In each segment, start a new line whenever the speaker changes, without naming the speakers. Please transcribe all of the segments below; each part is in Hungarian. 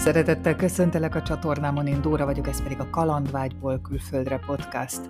Szeretettel köszöntelek a csatornámon, én Dóra vagyok, ez pedig a Kalandvágyból külföldre podcast.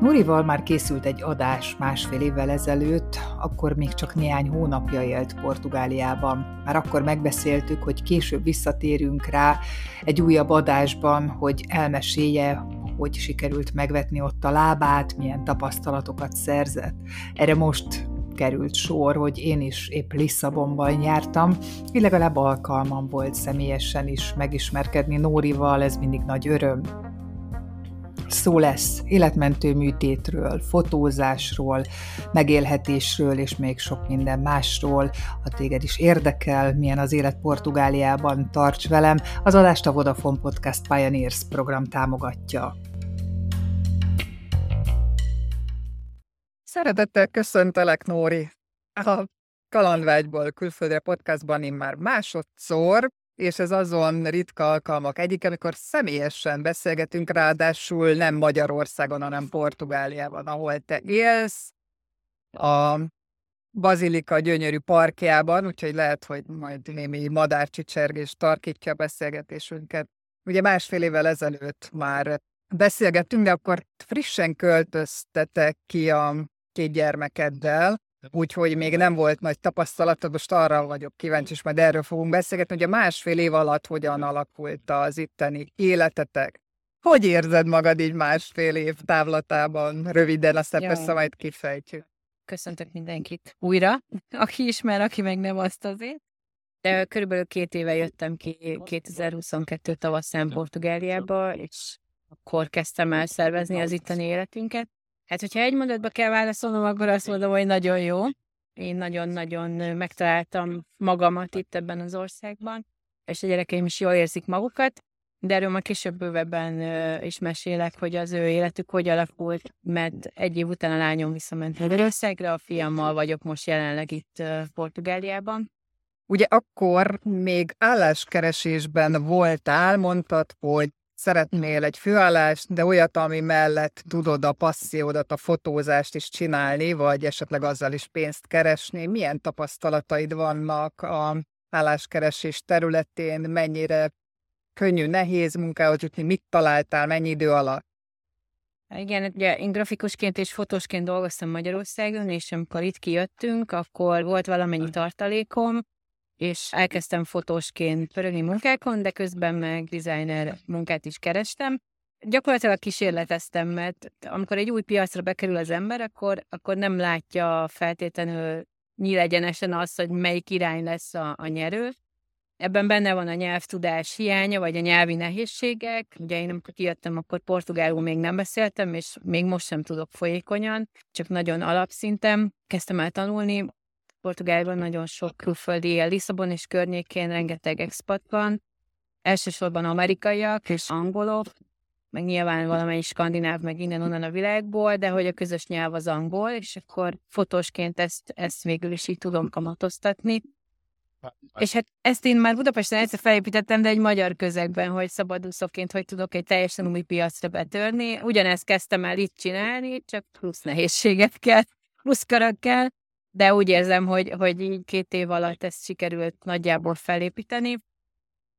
Nurival már készült egy adás másfél évvel ezelőtt, akkor még csak néhány hónapja élt Portugáliában. Már akkor megbeszéltük, hogy később visszatérünk rá egy újabb adásban, hogy elmesélje, hogy sikerült megvetni ott a lábát, milyen tapasztalatokat szerzett. Erre most került sor, hogy én is épp Lisszabonban jártam, így legalább alkalmam volt személyesen is megismerkedni Nórival, ez mindig nagy öröm. Szó lesz életmentő műtétről, fotózásról, megélhetésről és még sok minden másról. Ha téged is érdekel, milyen az élet Portugáliában, tarts velem. Az adást a Vodafone Podcast Pioneers program támogatja. Szeretettel köszöntelek, Nóri! A Kalandvágyból külföldre podcastban én már másodszor, és ez azon ritka alkalmak egyik, amikor személyesen beszélgetünk, ráadásul nem Magyarországon, hanem Portugáliában, ahol te élsz, a Bazilika gyönyörű parkjában, úgyhogy lehet, hogy majd némi madárcsicsergés tarkítja a beszélgetésünket. Ugye másfél évvel ezelőtt már beszélgettünk, de akkor frissen költöztetek ki a két gyermekeddel, úgyhogy még nem volt nagy tapasztalatod, most arra vagyok kíváncsi, és majd erről fogunk beszélgetni, hogy a másfél év alatt hogyan alakult az itteni életetek. Hogy érzed magad így másfél év távlatában? Röviden, aztán Jó. persze majd kifejtjük.
Köszöntök mindenkit újra, aki ismer, aki meg nem azt azért. De körülbelül két éve jöttem ki 2022 tavaszán Portugáliába, és akkor kezdtem el szervezni az itteni életünket. Hát, hogyha egy mondatba kell válaszolnom, akkor azt mondom, hogy nagyon jó. Én nagyon-nagyon megtaláltam magamat itt ebben az országban, és a gyerekeim is jól érzik magukat, de erről majd később bővebben is mesélek, hogy az ő életük hogy alakult, mert egy év után a lányom visszament Magyarországra, a fiammal vagyok most jelenleg itt Portugáliában.
Ugye akkor még álláskeresésben voltál, mondtad, hogy szeretnél egy főállást, de olyat, ami mellett tudod a passziódat, a fotózást is csinálni, vagy esetleg azzal is pénzt keresni. Milyen tapasztalataid vannak a álláskeresés területén, mennyire könnyű, nehéz munkához jutni, mit találtál, mennyi idő alatt?
Igen, ugye én grafikusként és fotósként dolgoztam Magyarországon, és amikor itt kijöttünk, akkor volt valamennyi tartalékom, és elkezdtem fotósként pörögni munkákon, de közben meg designer munkát is kerestem. Gyakorlatilag kísérleteztem, mert amikor egy új piacra bekerül az ember, akkor, akkor nem látja feltétlenül nyílegyenesen azt, hogy melyik irány lesz a, a nyerő. Ebben benne van a nyelvtudás hiánya, vagy a nyelvi nehézségek. Ugye én amikor kijöttem, akkor portugálul még nem beszéltem, és még most sem tudok folyékonyan, csak nagyon alapszinten kezdtem el tanulni. Portugáliában nagyon sok külföldi él, Lisszabon és környékén rengeteg expat van, elsősorban amerikaiak és angolok, meg nyilván valamennyi skandináv, meg innen-onnan a világból, de hogy a közös nyelv az angol, és akkor fotósként ezt, ezt végül is így tudom kamatoztatni. És hát ezt én már Budapesten egyszer felépítettem, de egy magyar közegben, hogy szabadúszóként, hogy tudok egy teljesen új piacra betörni. Ugyanezt kezdtem el itt csinálni, csak plusz nehézséget kell, plusz karak kell, de úgy érzem, hogy, hogy így két év alatt ezt sikerült nagyjából felépíteni.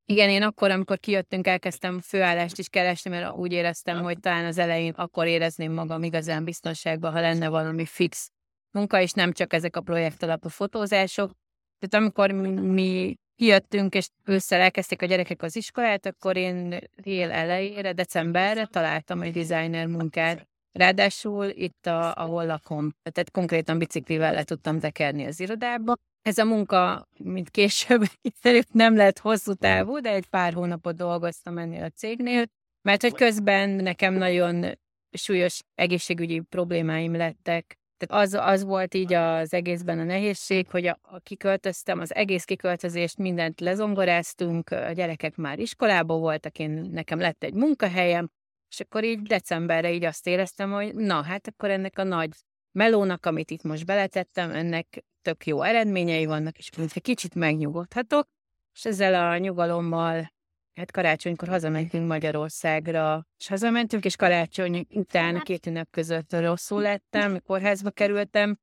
Igen, én akkor, amikor kijöttünk, elkezdtem főállást is keresni, mert úgy éreztem, hogy talán az elején akkor érezném magam igazán biztonságban, ha lenne valami fix munka, és nem csak ezek a projekt alapú fotózások. Tehát amikor mi kijöttünk, és ősszel elkezdték a gyerekek az iskolát, akkor én él elejére, decemberre találtam egy designer munkát Ráadásul itt, a, ahol lakom, tehát konkrétan biciklivel le tudtam tekerni az irodába. Ez a munka, mint később, nem lett hosszú távú, de egy pár hónapot dolgoztam ennél a cégnél, mert hogy közben nekem nagyon súlyos egészségügyi problémáim lettek. Tehát az, az volt így az egészben a nehézség, hogy a, a kiköltöztem, az egész kiköltözést mindent lezongoráztunk, a gyerekek már iskolába voltak, én nekem lett egy munkahelyem, és akkor így decemberre így azt éreztem, hogy na, hát akkor ennek a nagy melónak, amit itt most beletettem, ennek tök jó eredményei vannak, és egy kicsit megnyugodhatok, és ezzel a nyugalommal, hát karácsonykor hazamentünk Magyarországra, és hazamentünk, és karácsony után két ünnep között rosszul lettem, kórházba kerültem,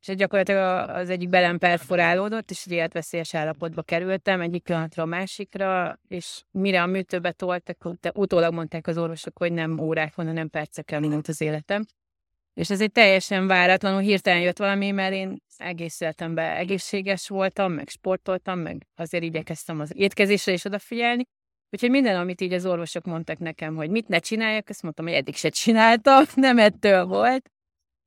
és gyakorlatilag az egyik belem perforálódott, és életveszélyes állapotba kerültem egyik pillanatra a másikra, és mire a műtőbe toltak, utólag mondták az orvosok, hogy nem órák van, hanem percekkel minut az életem. És ez egy teljesen váratlanul hirtelen jött valami, mert én egész életemben egészséges voltam, meg sportoltam, meg azért igyekeztem az étkezésre is odafigyelni. Úgyhogy minden, amit így az orvosok mondtak nekem, hogy mit ne csináljak, azt mondtam, hogy eddig se csináltam, nem ettől volt.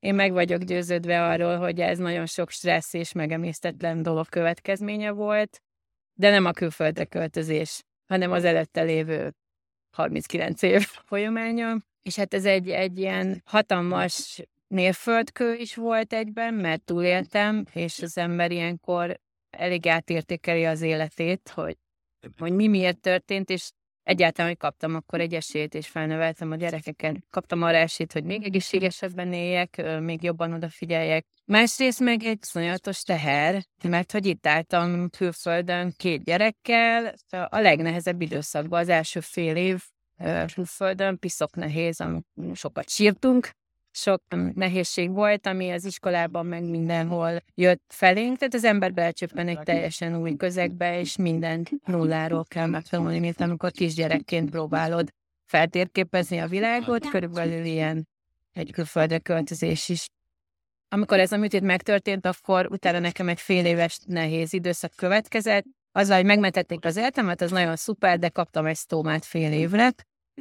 Én meg vagyok győződve arról, hogy ez nagyon sok stressz és megemésztetlen dolog következménye volt, de nem a külföldre költözés, hanem az előtte lévő 39 év folyamánya. És hát ez egy, egy ilyen hatalmas mérföldkő is volt egyben, mert túléltem, és az ember ilyenkor elég átértékeli az életét, hogy, hogy mi miért történt, és egyáltalán, hogy kaptam akkor egy esélyt, és felneveltem a gyerekeket. Kaptam arra esélyt, hogy még egészségesebben éljek, még jobban odafigyeljek. Másrészt meg egy szonyatos teher, mert hogy itt álltam külföldön két gyerekkel, a legnehezebb időszakban, az első fél év külföldön, piszok nehéz, sokat sírtunk, sok nehézség volt, ami az iskolában meg mindenhol jött felénk, tehát az ember belecsöppen egy teljesen új közegbe, és mindent nulláról kell megtanulni, mint amikor kisgyerekként próbálod feltérképezni a világot, körülbelül ilyen egy külföldre költözés is. Amikor ez a műtét megtörtént, akkor utána nekem egy fél éves nehéz időszak következett, azzal, hogy megmentették az életemet, az nagyon szuper, de kaptam egy sztómát fél évre,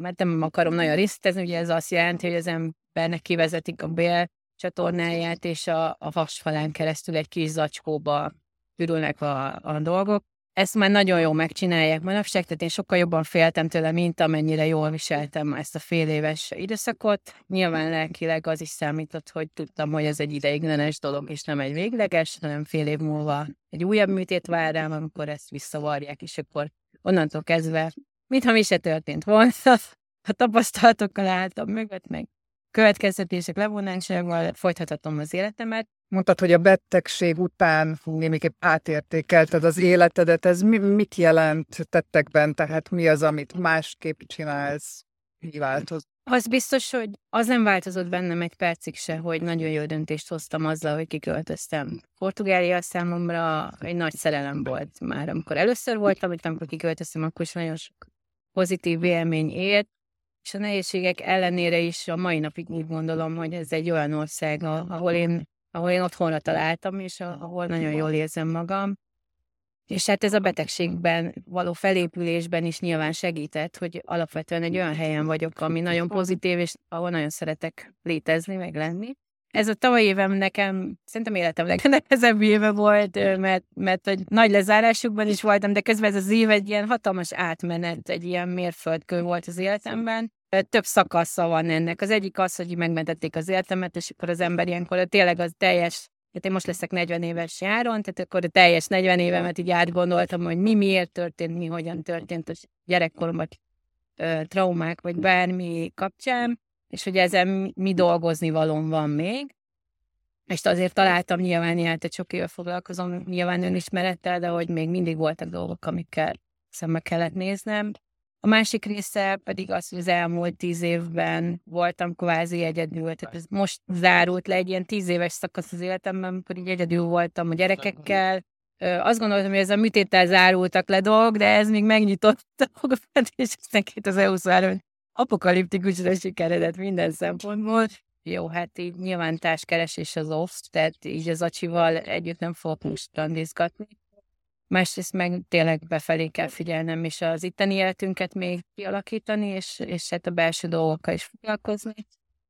mert nem akarom nagyon részletezni, ugye ez azt jelenti, hogy az embernek kivezetik a bél csatornáját, és a, a vasfalán keresztül egy kis zacskóba ürülnek a, a dolgok. Ezt már nagyon jól megcsinálják manapság, tehát én sokkal jobban féltem tőle, mint amennyire jól viseltem ezt a fél éves időszakot. Nyilván lelkileg az is számított, hogy tudtam, hogy ez egy ideiglenes dolog, és nem egy végleges, hanem fél év múlva egy újabb műtét vár rám, amikor ezt visszavarják, és akkor onnantól kezdve mintha mi se történt volna. A tapasztalatokkal álltam mögött, meg következtetések levonásával folytathatom az életemet.
Mondtad, hogy a betegség után némiképp átértékelted az életedet. Ez mi, mit jelent tettekben? Tehát mi az, amit másképp csinálsz? Mi változott?
Az biztos, hogy az nem változott bennem egy percig se, hogy nagyon jó döntést hoztam azzal, hogy kiköltöztem. Portugália számomra egy nagy szerelem volt már, amikor először voltam, hogy amikor kiköltöztem, akkor is nagyon sok pozitív élmény élt, és a nehézségek ellenére is a mai napig úgy gondolom, hogy ez egy olyan ország, ahol én, ahol én otthonra találtam, és ahol nagyon jól érzem magam. És hát ez a betegségben való felépülésben is nyilván segített, hogy alapvetően egy olyan helyen vagyok, ami nagyon pozitív, és ahol nagyon szeretek létezni, meg lenni. Ez a tavalyi évem nekem szerintem életem legnehezebb éve volt, mert, mert egy nagy lezárásukban is voltam, de közben ez az év egy ilyen hatalmas átmenet, egy ilyen mérföldkő volt az életemben. Több szakasza van ennek. Az egyik az, hogy megmentették az életemet, és akkor az ember ilyenkor tényleg az teljes Hát én most leszek 40 éves járon, tehát akkor a teljes 40 évemet így átgondoltam, hogy mi miért történt, mi hogyan történt a gyerekkoromban traumák, vagy bármi kapcsán és hogy ezen mi dolgozni valóm van még. És azért találtam nyilván ilyen, tehát sok éve foglalkozom nyilván önismerettel, de hogy még mindig voltak dolgok, amikkel szembe kellett néznem. A másik része pedig az, hogy az elmúlt tíz évben voltam kvázi egyedül. Tehát ez most zárult le egy ilyen tíz éves szakasz az életemben, amikor így egyedül voltam a gyerekekkel. Azt gondoltam, hogy ez a műtéttel zárultak le dolgok, de ez még megnyitott dolgokat, és aztán 2023 apokaliptikusra sikeredett minden szempontból. Jó, hát így nyilván társkeresés az off, tehát így az acsival együtt nem fogok most randizgatni. Másrészt meg tényleg befelé kell figyelnem, és az itteni életünket még kialakítani, és, és hát a belső dolgokkal is foglalkozni.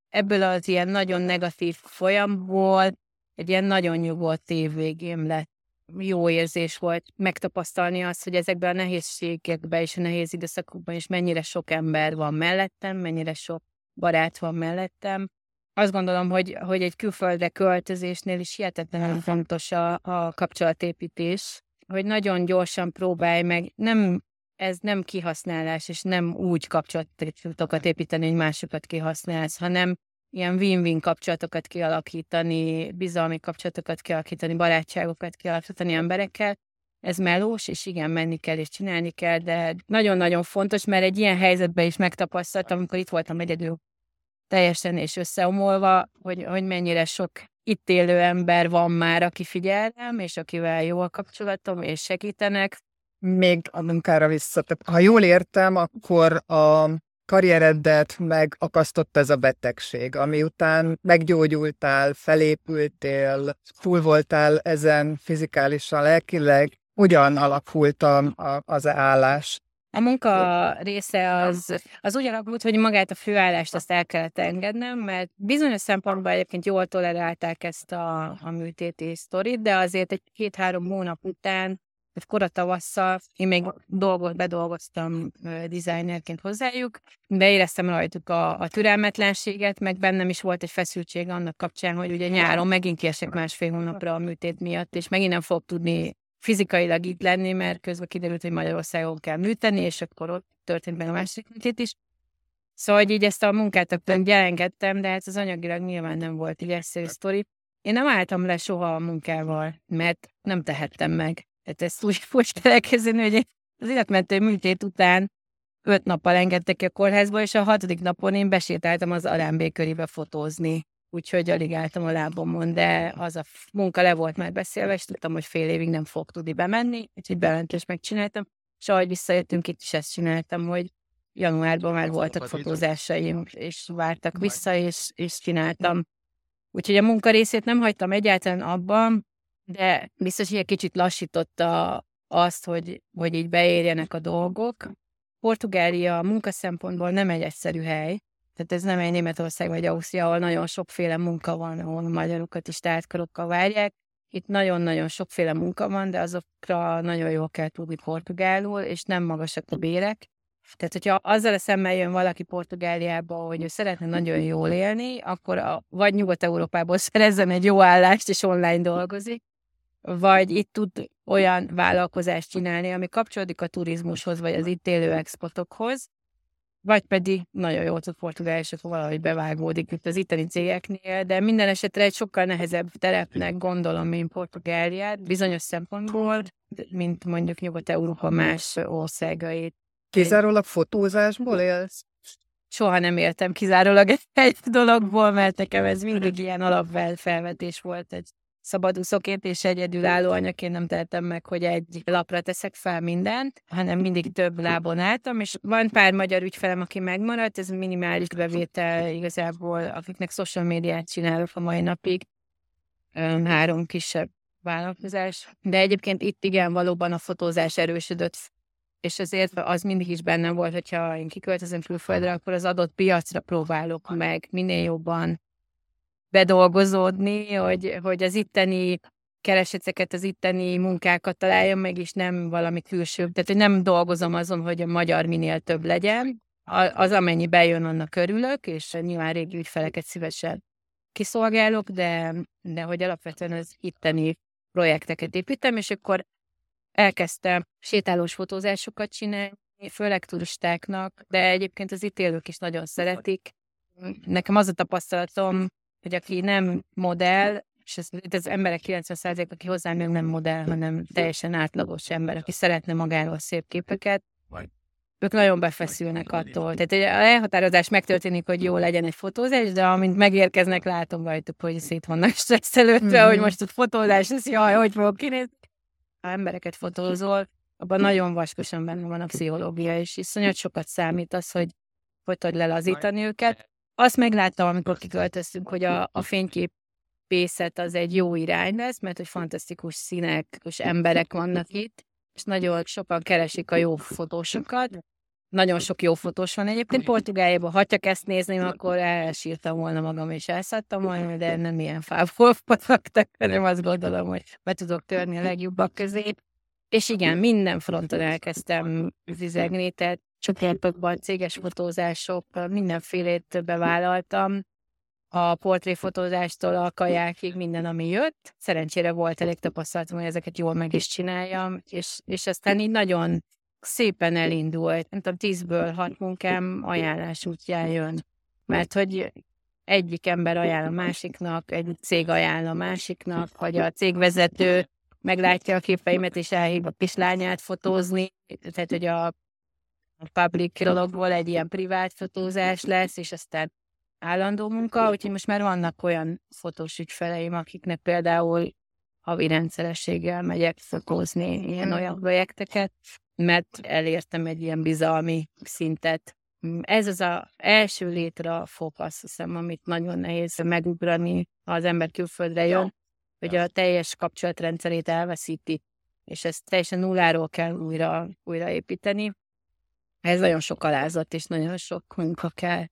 Ebből az ilyen nagyon negatív folyamból egy ilyen nagyon nyugodt év végén lett jó érzés volt megtapasztalni azt, hogy ezekben a nehézségekben és a nehéz időszakokban is mennyire sok ember van mellettem, mennyire sok barát van mellettem. Azt gondolom, hogy, hogy egy külföldre költözésnél is hihetetlenül fontos a, a kapcsolatépítés, hogy nagyon gyorsan próbálj meg, nem, ez nem kihasználás, és nem úgy kapcsolatokat építeni, hogy másokat kihasználsz, hanem ilyen win-win kapcsolatokat kialakítani, bizalmi kapcsolatokat kialakítani, barátságokat kialakítani emberekkel. Ez melós, és igen, menni kell és csinálni kell, de nagyon-nagyon fontos, mert egy ilyen helyzetben is megtapasztaltam, amikor itt voltam egyedül teljesen és összeomolva, hogy, hogy mennyire sok itt élő ember van már, aki figyel rám, és akivel jó a kapcsolatom, és segítenek.
Még a munkára vissza. Ha jól értem, akkor a karrieredet megakasztott ez a betegség, ami után meggyógyultál, felépültél, túl voltál ezen fizikálisan, lelkileg, hogyan alakult a, a, az állás?
A munka része az, az úgy alakult, hogy magát a főállást azt el kellett engednem, mert bizonyos szempontból egyébként jól tolerálták ezt a, a műtéti sztorit, de azért egy két-három hónap után, egy kora tavasszal, én még dolgot bedolgoztam uh, designerként hozzájuk, de éreztem rajtuk a, a türelmetlenséget, meg bennem is volt egy feszültség annak kapcsán, hogy ugye nyáron megint kiesek másfél hónapra a műtét miatt, és megint nem fog tudni fizikailag itt lenni, mert közben kiderült, hogy Magyarországon kell műteni, és akkor ott történt meg a másik műtét is. Szóval, hogy így ezt a munkát akkor elengedtem, de hát az anyagilag nyilván nem volt egy egyszerű sztori. Én nem álltam le soha a munkával, mert nem tehettem meg. Tehát ezt úgy most kell elkezdeni, hogy az életmentő műtét után öt nappal engedtek ki a kórházba, és a hatodik napon én besétáltam az alámbéköribe fotózni. Úgyhogy alig álltam a lábomon, de az a munka le volt már beszélve, és tudtam, hogy fél évig nem fog tudni bemenni, úgyhogy bementést megcsináltam, és ahogy visszajöttünk, itt is ezt csináltam, hogy januárban már voltak fotózásaim, és vártak vissza, és, és csináltam. Úgyhogy a munka részét nem hagytam egyáltalán abban, de biztos, hogy egy kicsit lassította azt, hogy, hogy így beérjenek a dolgok. Portugália munka szempontból nem egy egyszerű hely, tehát ez nem egy Németország vagy Ausztria, ahol nagyon sokféle munka van, ahol magyarokat is tártkorokkal várják. Itt nagyon-nagyon sokféle munka van, de azokra nagyon jól kell tudni portugálul, és nem magasak a bérek. Tehát, hogyha azzal a szemmel jön valaki Portugáliába, hogy ő szeretne nagyon jól élni, akkor a, vagy Nyugat-Európából szerezzen egy jó állást, és online dolgozik, vagy itt tud olyan vállalkozást csinálni, ami kapcsolódik a turizmushoz, vagy az itt élő exportokhoz, vagy pedig nagyon jól tud portugál, és akkor valahogy bevágódik itt az itteni cégeknél, de minden esetre egy sokkal nehezebb terepnek gondolom, mint Portugáliát, bizonyos szempontból, mint mondjuk Nyugat-Európa más országait.
Kizárólag fotózásból élsz?
Soha nem éltem kizárólag egy dologból, mert nekem ez mindig ilyen alapfelvetés volt egy szabadúszóként és egyedülálló anyaként nem tehetem meg, hogy egy lapra teszek fel mindent, hanem mindig több lábon álltam, és van pár magyar ügyfelem, aki megmaradt, ez minimális bevétel igazából, akiknek social médiát csinálok a mai napig, három kisebb vállalkozás, de egyébként itt igen, valóban a fotózás erősödött és ezért az mindig is bennem volt, hogyha én kiköltözöm külföldre, akkor az adott piacra próbálok meg minél jobban bedolgozódni, hogy, hogy az itteni kereseteket, az itteni munkákat találjam meg, és nem valami külső. Tehát, hogy nem dolgozom azon, hogy a magyar minél több legyen. Az, amennyi bejön, annak örülök, és nyilván régi ügyfeleket szívesen kiszolgálok, de, de hogy alapvetően az itteni projekteket építem, és akkor elkezdtem sétálós fotózásokat csinálni, főleg turistáknak, de egyébként az itt élők is nagyon szeretik. Nekem az a tapasztalatom, hogy aki nem modell, és ez, ez emberek 90% aki hozzám jön nem modell, hanem teljesen átlagos ember, aki szeretne magáról szép képeket, ők nagyon befeszülnek attól. Tehát egy elhatározás megtörténik, hogy jó legyen egy fotózás, de amint megérkeznek, látom rajtuk, hogy szét vannak stresszelődve, mm-hmm. hogy most ott fotózás, ez jaj, hogy fogok kinézni. Ha embereket fotózol, abban nagyon vaskosan benne van a pszichológia, és iszonyat sokat számít az, hogy hogy tudod lelazítani őket. Azt megláttam, amikor kiköltöztünk, hogy a, a fényképészet az egy jó irány lesz, mert hogy fantasztikus színek és emberek vannak itt, és nagyon sokan keresik a jó fotósokat. Nagyon sok jó fotós van egyébként Portugáliában. Ha csak ezt nézném, akkor elsírtam volna magam, és elszadtam volna, de nem ilyen fából pataktak, hanem azt gondolom, hogy be tudok törni a legjobbak közé. És igen, minden fronton elkezdtem zizegni, tehát csoportokban, céges fotózások, mindenfélét bevállaltam, a portréfotózástól a kajákig minden, ami jött. Szerencsére volt elég tapasztalatom, hogy ezeket jól meg is csináljam, és, és aztán így nagyon szépen elindult. Nem tudom, tízből hat munkám ajánlás útján jön. Mert hogy egyik ember ajánl a másiknak, egy cég ajánl a másiknak, vagy a cégvezető meglátja a képeimet, és elhív a kislányát fotózni. Tehát, hogy a a public logból egy ilyen privát fotózás lesz, és aztán állandó munka, úgyhogy most már vannak olyan fotós ügyfeleim, akiknek például havi rendszerességgel megyek fotózni ilyen-olyan projekteket, mert elértem egy ilyen bizalmi szintet. Ez az a első létre fok, azt hiszem, amit nagyon nehéz megugrani, ha az ember külföldre jön, hogy a teljes kapcsolatrendszerét elveszíti, és ezt teljesen nulláról kell újra, újraépíteni. Ez nagyon sok alázat, és nagyon sok munka kell.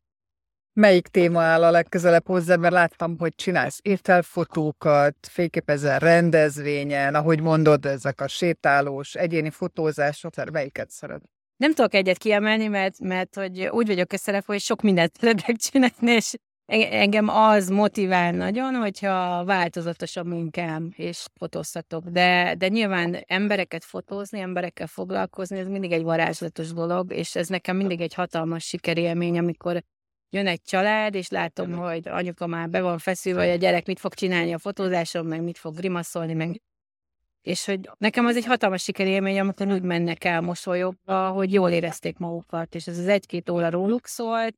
Melyik téma áll a legközelebb hozzá, mert láttam, hogy csinálsz ételfotókat, fényképezel rendezvényen, ahogy mondod, ezek a sétálós, egyéni fotózások, melyiket szeret?
Nem tudok egyet kiemelni, mert, mert hogy úgy vagyok összelepve, hogy sok mindent szeretek csinálni, és engem az motivál nagyon, hogyha változatos a munkám, és fotózhatok. De, de nyilván embereket fotózni, emberekkel foglalkozni, ez mindig egy varázslatos dolog, és ez nekem mindig egy hatalmas sikerélmény, amikor jön egy család, és látom, hogy anyuka már be van feszülve, hogy a gyerek mit fog csinálni a fotózáson, meg mit fog grimaszolni, meg és hogy nekem az egy hatalmas sikerélmény, amikor úgy mennek el mosolyogva, hogy jól érezték magukat, és ez az egy-két óra róluk szólt,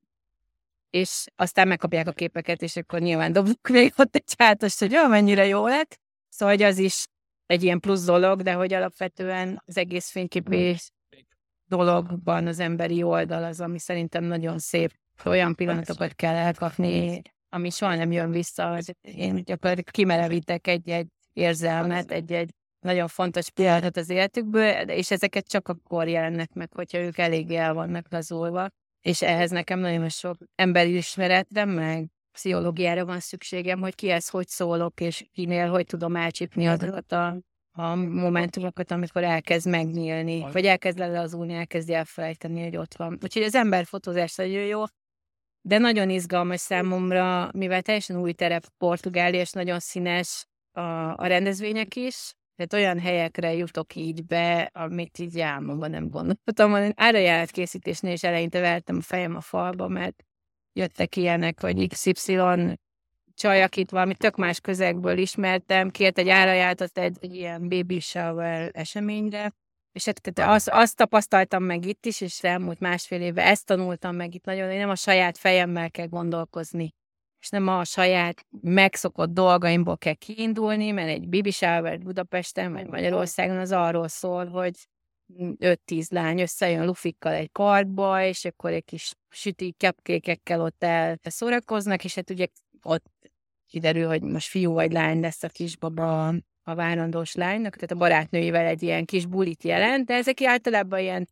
és aztán megkapják a képeket, és akkor nyilván dobjuk még ott egy hátas, hogy jó, mennyire jó lett. Szóval, hogy az is egy ilyen plusz dolog, de hogy alapvetően az egész fényképés dologban az emberi oldal az, ami szerintem nagyon szép olyan pillanatokat kell elkapni, ami soha nem jön vissza. Én gyakorlatilag kimerevítek egy-egy érzelmet, egy-egy nagyon fontos pillanatot az életükből, és ezeket csak akkor jelennek meg, hogyha ők eléggé el vannak lazulva. És ehhez nekem nagyon sok emberi ismeretre, meg pszichológiára van szükségem, hogy kihez hogy szólok, és kinél hogy tudom elcsípni azokat a, a momentumokat, amikor elkezd megnyílni, vagy elkezd lelazulni, elkezd elfelejteni, hogy ott van. Úgyhogy az ember fotózás nagyon jó, de nagyon izgalmas számomra, mivel teljesen új terep Portugália, és nagyon színes a, a rendezvények is, tehát olyan helyekre jutok így be, amit így álmomban nem gondoltam. Árajárat készítésnél is eleinte vertem a fejem a falba, mert jöttek ilyenek, vagy XY csaj, akit valami tök más közegből ismertem, kért egy árajátot egy, egy ilyen baby shower eseményre, és hát, tehát azt, azt tapasztaltam meg itt is, és elmúlt másfél éve ezt tanultam meg itt nagyon, hogy nem a saját fejemmel kell gondolkozni, és nem a saját megszokott dolgaimból kell kiindulni, mert egy Bibi Shower Budapesten vagy Magyarországon az arról szól, hogy 5-10 lány összejön lufikkal egy kartba, és akkor egy kis süti kepkékekkel ott el szórakoznak, és hát ugye ott kiderül, hogy most fiú vagy lány lesz a kisbaba a várandós lánynak, tehát a barátnőivel egy ilyen kis bulit jelent, de ezek általában ilyen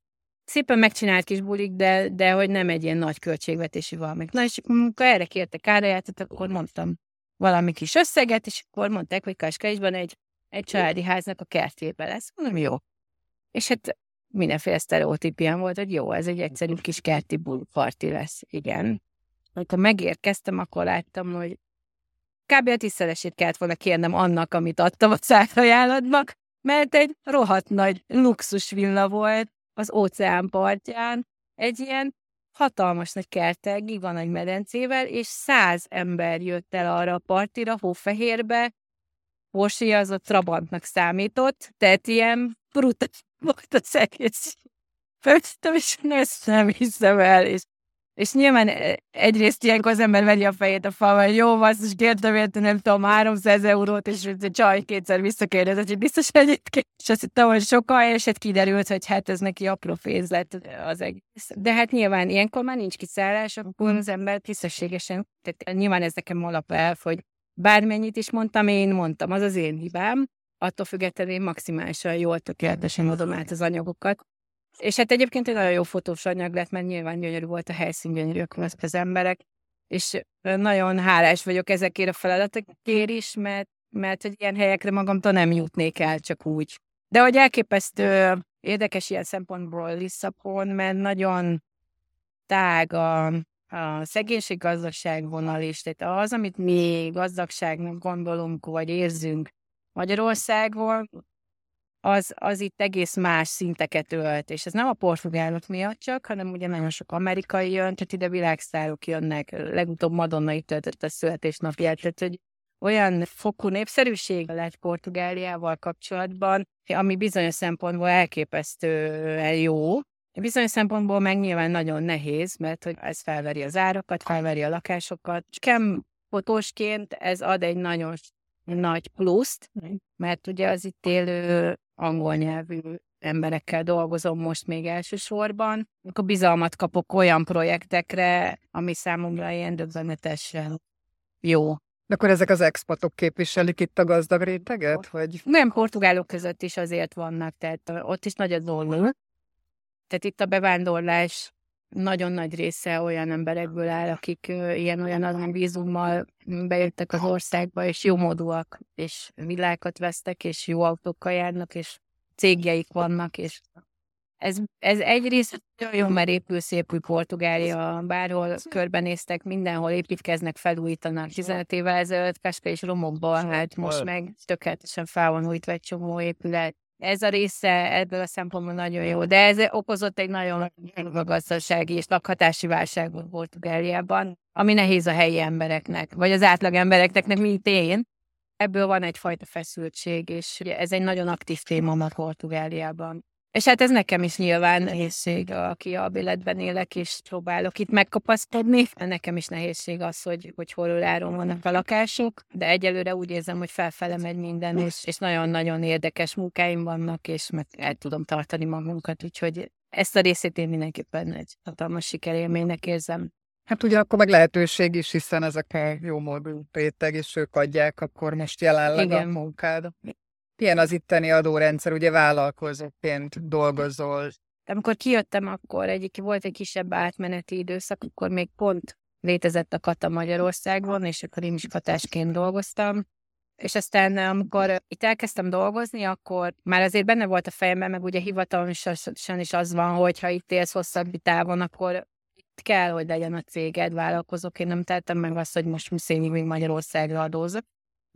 szépen megcsinált kis bulik, de, de hogy nem egy ilyen nagy költségvetési valamik. Na és amikor erre kértek árajátot, akkor mondtam valami kis összeget, és akkor mondták, hogy Kaskáisban egy, egy családi háznak a kertjébe lesz. Mondom, jó. És hát mindenféle sztereotípián volt, hogy jó, ez egy egyszerű kis kerti parti lesz. Igen. Amikor megérkeztem, akkor láttam, hogy kb. a tízszeresét kellett volna kérnem annak, amit adtam a szájajánlatnak, mert egy rohadt nagy luxus villa volt az óceán partján, egy ilyen hatalmas nagy kertel, giga nagy medencével, és száz ember jött el arra a partira, hófehérbe, Porsche az a Trabantnak számított, tehát ilyen brutális volt az egész. Föltettem, és ezt nem hiszem el, és és nyilván e, egyrészt ilyenkor az ember veri a fejét a falba, hogy jó, is kértem érte, nem tudom, 300 eurót, és a csaj kétszer visszakérdezett, hogy biztos egyébként, és azt hittem, hogy sokkal, és hát kiderült, hogy hát ez neki apró féz lett az egész. De hát nyilván ilyenkor már nincs kiszállás, akkor az ember tisztességesen, tehát nyilván ez nekem alapelv, hogy bármennyit is mondtam, én mondtam, az az én hibám, attól függetlenül én maximálisan jól tökéletesen adom át az anyagokat. És hát egyébként egy nagyon jó fotós anyag lett, mert nyilván gyönyörű volt a helyszín, gyönyörűek az emberek, és nagyon hálás vagyok ezekért a feladatokért is, mert, mert hogy ilyen helyekre magamtól nem jutnék el csak úgy. De hogy elképesztő érdekes ilyen szempontból Lisszabon, mert nagyon tág a, a szegénység gazdagság vonal is. Tehát az, amit mi gazdagságnak gondolunk, vagy érzünk Magyarországon, az, az itt egész más szinteket ölt, és ez nem a portugálok miatt csak, hanem ugye nagyon sok amerikai jön, tehát ide világsztárok jönnek, legutóbb Madonna itt töltött a születésnapját, tehát hogy olyan fokú népszerűség lett Portugáliával kapcsolatban, ami bizonyos szempontból elképesztően jó, Bizonyos szempontból meg nyilván nagyon nehéz, mert hogy ez felveri az árakat, felveri a lakásokat. Kem fotósként ez ad egy nagyon nagy pluszt, mert ugye az itt élő angol nyelvű emberekkel dolgozom most még elsősorban, akkor bizalmat kapok olyan projektekre, ami számomra ilyen döbbenetesen jó.
De akkor ezek az expatok képviselik itt a gazdag réteget? Vagy?
Nem, portugálok között is azért vannak, tehát ott is nagy a dolog. Tehát itt a bevándorlás nagyon nagy része olyan emberekből áll, akik ilyen-olyan vízummal bejöttek az országba, és jó módúak, és világot vesztek, és jó autókkal járnak, és cégjeik vannak, és ez, ez egyrészt nagyon mert épül szép új Portugália, bárhol körbenéztek, mindenhol építkeznek, felújítanak. 15 évvel ezelőtt Kaska és romokban, hát most meg tökéletesen fel van újítva egy csomó épület. Ez a része ebből a szempontból nagyon jó, de ez okozott egy nagyon gazdasági és lakhatási válságot Portugáliában, ami nehéz a helyi embereknek, vagy az átlag embereknek, mint én. Ebből van egyfajta feszültség, és ez egy nagyon aktív téma a Portugáliában. És hát ez nekem is nyilván nehézség, aki a béletben élek, és próbálok itt megkapaszkodni. Nekem is nehézség az, hogy, hogy hol áron vannak a lakások, de egyelőre úgy érzem, hogy felfele megy minden, és, és nagyon-nagyon érdekes munkáim vannak, és meg el tudom tartani magunkat, úgyhogy ezt a részét én mindenképpen egy hatalmas sikerélménynek érzem.
Hát ugye akkor meg lehetőség is, hiszen ezek a jó módú réteg, és ők adják akkor most jelenleg Igen. a munkád. Milyen az itteni adórendszer, ugye vállalkozóként dolgozol?
Amikor kijöttem, akkor egyik volt egy kisebb átmeneti időszak, akkor még pont létezett a kata Magyarországon, és akkor én is katásként dolgoztam. És aztán, amikor itt elkezdtem dolgozni, akkor már azért benne volt a fejemben, meg ugye hivatalosan is az van, hogy ha itt élsz hosszabb távon, akkor itt kell, hogy legyen a céged, vállalkozók. Én nem tettem meg azt, hogy most muszáj még Magyarországra adózok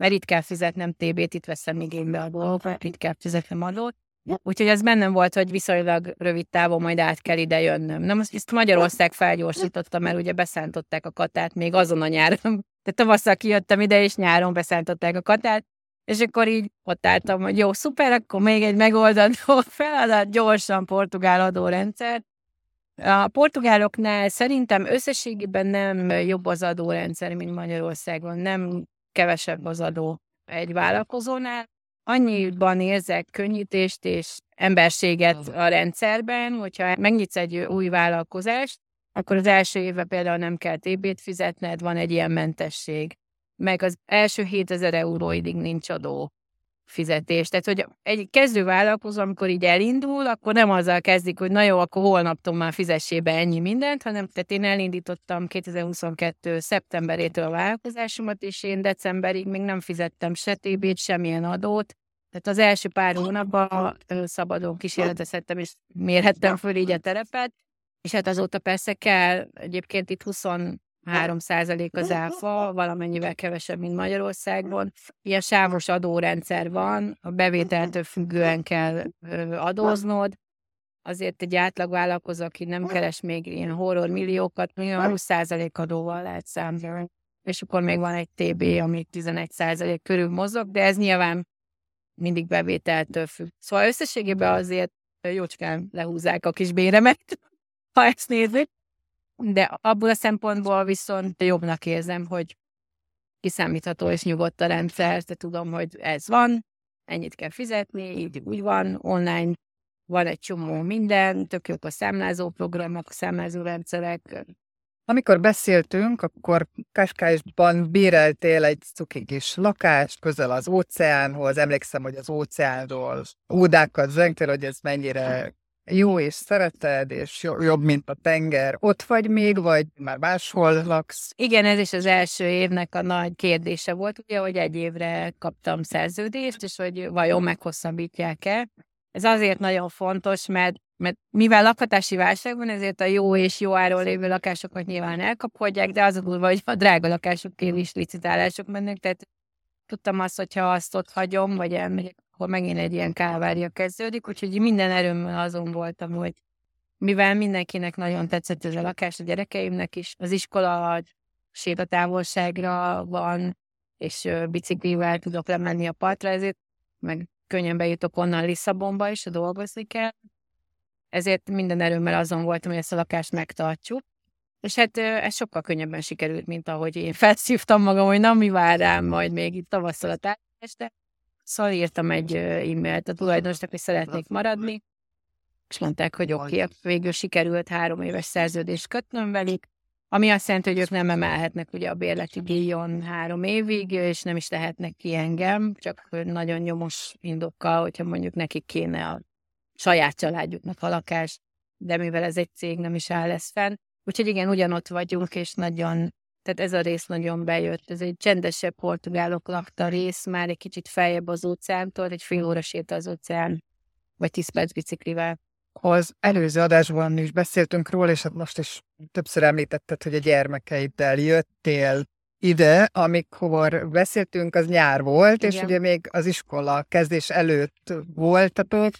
mert itt kell fizetnem TB-t, itt veszem igénybe a dolgokat, itt kell fizetnem adót. Úgyhogy ez bennem volt, hogy viszonylag rövid távon majd át kell ide jönnöm. Na most ezt Magyarország felgyorsította, mert ugye beszántották a katát még azon a nyáron. Tehát tavasszal kijöttem ide, és nyáron beszántották a katát, és akkor így ott álltam, hogy jó, szuper, akkor még egy megoldandó feladat, gyorsan portugál adórendszer. A portugáloknál szerintem összességében nem jobb az adórendszer, mint Magyarországon. Nem kevesebb az adó egy vállalkozónál. Annyiban érzek könnyítést és emberséget a rendszerben, hogyha megnyitsz egy új vállalkozást, akkor az első évben például nem kell TB-t fizetned, van egy ilyen mentesség. Meg az első 7000 euróidig nincs adó fizetés. Tehát, hogy egy kezdő vállalkozó, amikor így elindul, akkor nem azzal kezdik, hogy na jó, akkor holnaptól már fizessé be ennyi mindent, hanem tehát én elindítottam 2022. szeptemberétől a vállalkozásomat, és én decemberig még nem fizettem se TB-t, semmilyen adót. Tehát az első pár hónapban szabadon kísérletezhettem, és mérhettem föl így a terepet, és hát azóta persze kell, egyébként itt 20 3 az áfa, valamennyivel kevesebb, mint Magyarországon. Ilyen sávos adórendszer van, a bevételtől függően kell adóznod. Azért egy átlagvállalkozó, aki nem keres még ilyen horror milliókat, olyan 20 adóval lehet számolni. És akkor még van egy TB, ami 11% körül mozog, de ez nyilván mindig bevételtől függ. Szóval összességében azért jócskán lehúzzák a kis béremet, ha ezt nézik de abból a szempontból viszont jobbnak érzem, hogy kiszámítható és nyugodt a rendszer, de tudom, hogy ez van, ennyit kell fizetni, így úgy van, online van egy csomó minden, tök jók a számlázó programok, a számlázó rendszerek.
Amikor beszéltünk, akkor Kaskásban béreltél egy cuki kis lakást közel az óceánhoz, emlékszem, hogy az óceánról ódákat zengtél, hogy ez mennyire jó és szereted, és jobb, mint a tenger. Ott vagy még, vagy már máshol laksz?
Igen, ez is az első évnek a nagy kérdése volt, ugye, hogy egy évre kaptam szerződést, és hogy vajon meghosszabbítják-e. Ez azért nagyon fontos, mert mert mivel lakhatási válság van, ezért a jó és jó áron lévő lakásokat nyilván elkapkodják, de az a durva, hogy a drága lakásokért is licitálások mennek, tehát tudtam azt, hogyha azt ott hagyom, vagy elmegyek akkor megint egy ilyen kávária kezdődik, úgyhogy minden erőmmel azon voltam, hogy mivel mindenkinek nagyon tetszett ez a lakás, a gyerekeimnek is, az iskola sétatávolságra van, és biciklivel tudok lemenni a partra, ezért meg könnyen bejutok onnan Lisszabonba is, dolgozni kell. ezért minden erőmmel azon voltam, hogy ezt a lakást megtartsuk. És hát ez sokkal könnyebben sikerült, mint ahogy én felszívtam magam, hogy na mi vár rám majd még itt tavasszal a tárgyeste. Szóval írtam egy e-mailt a tulajdonosnak, hogy szeretnék maradni, és mondták, hogy oké, okay. végül sikerült három éves szerződést kötnöm velük, ami azt jelenti, hogy ők nem emelhetnek ugye a bérleti díjon három évig, és nem is tehetnek ki engem, csak nagyon nyomos indokkal, hogyha mondjuk nekik kéne a saját családjuknak a lakás, de mivel ez egy cég, nem is áll lesz fenn. Úgyhogy igen, ugyanott vagyunk, és nagyon, tehát ez a rész nagyon bejött. Ez egy csendesebb portugálok lakta rész, már egy kicsit feljebb az óceántól, egy fél óra sét az óceán, vagy tíz perc biciklivel.
Az előző adásban is beszéltünk róla, és hát most is többször említetted, hogy a gyermekeiddel jöttél ide, amikor beszéltünk, az nyár volt, Igen. és ugye még az iskola kezdés előtt voltatok.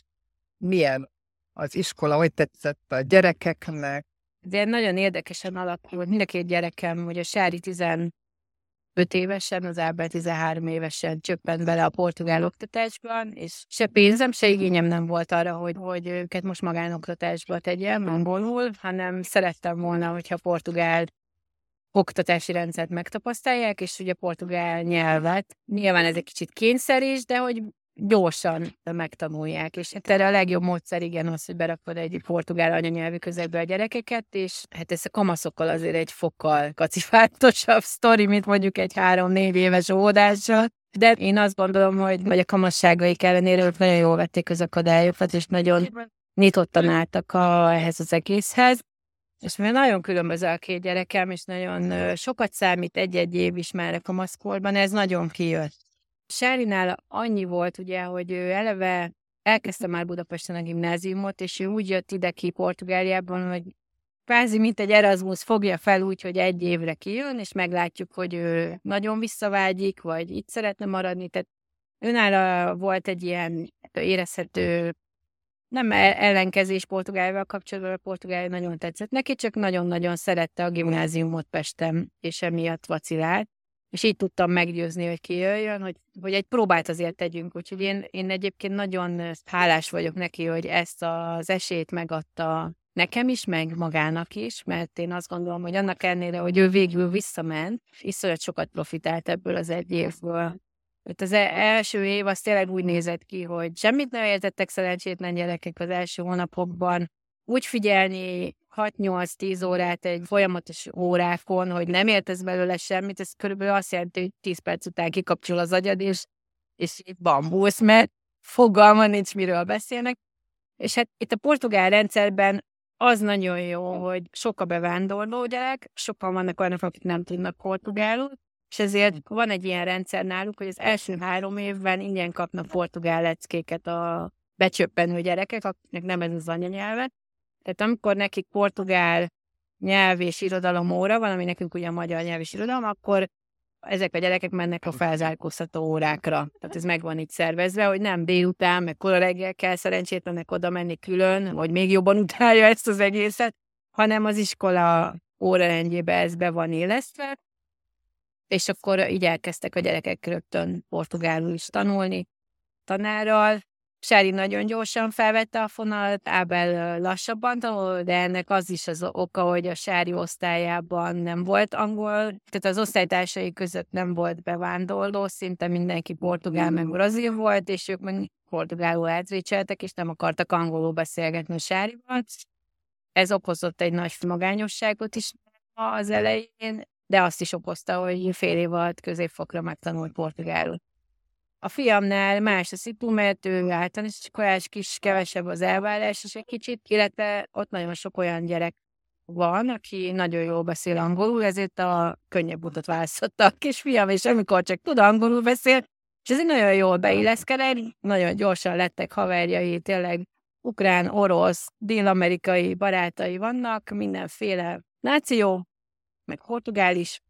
Milyen az iskola, hogy tetszett a gyerekeknek?
De nagyon érdekesen alakult. Mind a két gyerekem, hogy a Sári 15 évesen, az Ábel 13 évesen csöppent bele a portugál oktatásban, és se pénzem, se igényem nem volt arra, hogy, hogy őket most magánoktatásba tegyem, angolul, hanem szerettem volna, hogyha portugál oktatási rendszert megtapasztalják, és ugye portugál nyelvet. Nyilván ez egy kicsit kényszer is, de hogy gyorsan megtanulják, és hát erre a legjobb módszer igen az, hogy berakod egy portugál anyanyelvű közegbe a gyerekeket, és hát ez a kamaszokkal azért egy fokkal kacifántosabb sztori, mint mondjuk egy három-négy éves óvodással, de én azt gondolom, hogy, vagy a kamasságaik ellenére ők nagyon jól vették az akadályokat, és nagyon nyitottan álltak a, ehhez az egészhez. És mivel nagyon különböző a két gyerekem, és nagyon sokat számít egy-egy év is már a kamaszkorban, ez nagyon kijött. Sárinál annyi volt, ugye, hogy ő eleve elkezdte már Budapesten a gimnáziumot, és ő úgy jött ide ki Portugáliában, hogy kvázi mint egy Erasmus fogja fel úgy, hogy egy évre kijön, és meglátjuk, hogy ő nagyon visszavágyik, vagy itt szeretne maradni. Tehát önála volt egy ilyen érezhető nem e-, ellenkezés Portugáliával kapcsolatban, a Portugália nagyon tetszett neki, csak nagyon-nagyon szerette a gimnáziumot Pestem, és emiatt vacilált és így tudtam meggyőzni, hogy kijöjjön, hogy, hogy egy próbát azért tegyünk. Úgyhogy én, én egyébként nagyon hálás vagyok neki, hogy ezt az esélyt megadta nekem is, meg magának is, mert én azt gondolom, hogy annak ellenére, hogy ő végül visszament, iszonyat sokat profitált ebből az egy évből. Öt az e-, első év az tényleg úgy nézett ki, hogy semmit nem értettek szerencsétlen gyerekek az első hónapokban. Úgy figyelni 6-8-10 órát egy folyamatos órákon, hogy nem értesz belőle semmit, ez körülbelül azt jelenti, hogy 10 perc után kikapcsol az agyad, és, és itt bambusz, mert fogalma nincs, miről beszélnek. És hát itt a portugál rendszerben az nagyon jó, hogy sok a bevándorló gyerek, sokan vannak olyanok, akik nem tudnak portugálul, és ezért van egy ilyen rendszer náluk, hogy az első három évben ingyen kapnak portugál leckéket a becsöppenő gyerekek, akiknek nem ez az anyanyelve, tehát amikor nekik portugál nyelv és irodalom óra van, ami nekünk ugye a magyar nyelv és irodalom, akkor ezek a gyerekek mennek a felzárkóztató órákra. Tehát ez meg van itt szervezve, hogy nem délután, meg kora reggel kell szerencsétlenek oda menni külön, vagy még jobban utálja ezt az egészet, hanem az iskola órarendjébe ez be van élesztve, és akkor így elkezdtek a gyerekek rögtön portugálul is tanulni tanárral, Sári nagyon gyorsan felvette a fonalat, Ábel lassabban tanul, de ennek az is az oka, hogy a Sári osztályában nem volt angol, tehát az osztálytársai között nem volt bevándorló, szinte mindenki portugál meg brazil volt, és ők meg portugálul átrécseltek, és nem akartak angolul beszélgetni a Sárival. Ez okozott egy nagy magányosságot is az elején, de azt is okozta, hogy fél év alatt középfokra megtanult portugálul. A fiamnál más a szitu, mert ő általános iskolás, kis, kevesebb az elvárás, és egy kicsit, illetve ott nagyon sok olyan gyerek van, aki nagyon jól beszél angolul, ezért a könnyebb utat választotta a kisfiam, és amikor csak tud angolul beszél, és ez nagyon jól beilleszkedett, nagyon gyorsan lettek haverjai, tényleg ukrán, orosz, dél-amerikai barátai vannak, mindenféle náció, meg portugál is,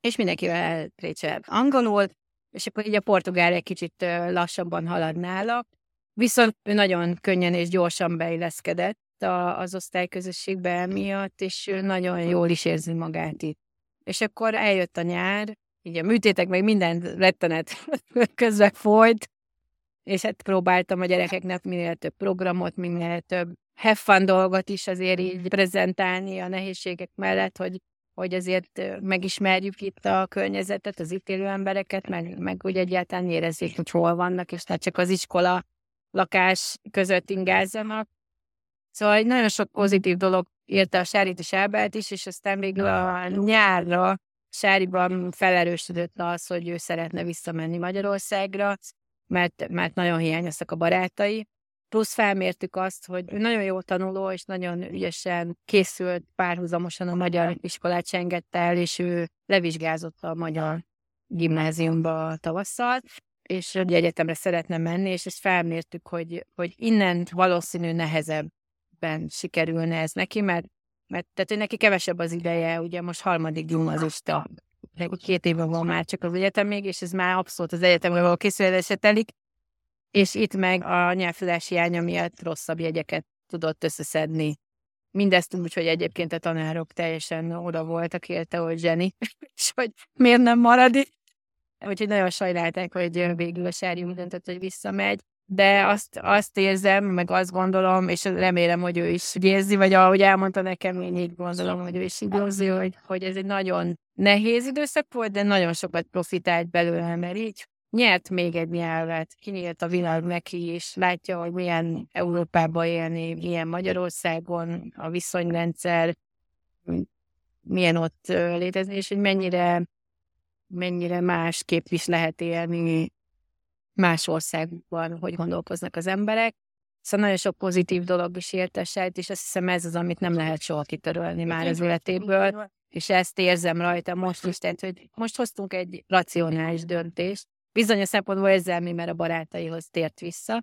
és mindenkivel récsel angolul, és akkor így a portugál egy kicsit lassabban halad nála, viszont ő nagyon könnyen és gyorsan beilleszkedett az osztályközösségbe miatt, és nagyon jól is érzi magát itt. És akkor eljött a nyár, így a műtétek meg minden rettenet közben folyt, és hát próbáltam a gyerekeknek minél több programot, minél több have dolgot is azért így prezentálni a nehézségek mellett, hogy, hogy azért megismerjük itt a környezetet, az itt élő embereket, meg, meg úgy egyáltalán érezzék, hogy hol vannak, és tehát csak az iskola lakás között ingázzanak. Szóval nagyon sok pozitív dolog érte a Sárit és Ábelt is, és aztán végül a nyárra Sáriban felerősödött az, hogy ő szeretne visszamenni Magyarországra, mert, mert nagyon hiányoztak a barátai. Plusz felmértük azt, hogy nagyon jó tanuló, és nagyon ügyesen készült párhuzamosan a magyar iskolát sengette el, és ő levizsgázott a magyar gimnáziumba tavasszal, és hogy egyetemre szeretne menni, és ezt felmértük, hogy, hogy innen valószínű nehezebben sikerülne ez neki, mert, mert tehát, hogy neki kevesebb az ideje, ugye most harmadik gimnazista, két éve van már csak az egyetem még, és ez már abszolút az egyetemre való készülése telik, és itt meg a nyelvtudás hiánya miatt rosszabb jegyeket tudott összeszedni. Mindezt úgy, hogy egyébként a tanárok teljesen oda voltak érte, hogy zseni, és hogy miért nem marad itt. Úgyhogy nagyon sajnálták, hogy végül a Sári döntött, hogy visszamegy. De azt, azt érzem, meg azt gondolom, és remélem, hogy ő is érzi, vagy ahogy elmondta nekem, én így gondolom, hogy ő is így érzi, hogy, hogy ez egy nagyon nehéz időszak volt, de nagyon sokat profitált belőle, mert így nyert még egy nyelvet, kinyílt a világ neki, és látja, hogy milyen Európában élni, milyen Magyarországon a viszonyrendszer, milyen ott létezni, és hogy mennyire, mennyire másképp is lehet élni más országban, hogy gondolkoznak az emberek. Szóval nagyon sok pozitív dolog is értesült, és azt hiszem ez az, amit nem lehet soha kitörölni már az életéből, és ezt érzem rajta most is, tehát, hogy most hoztunk egy racionális döntést, bizonyos szempontból érzelmi, mert a barátaihoz tért vissza,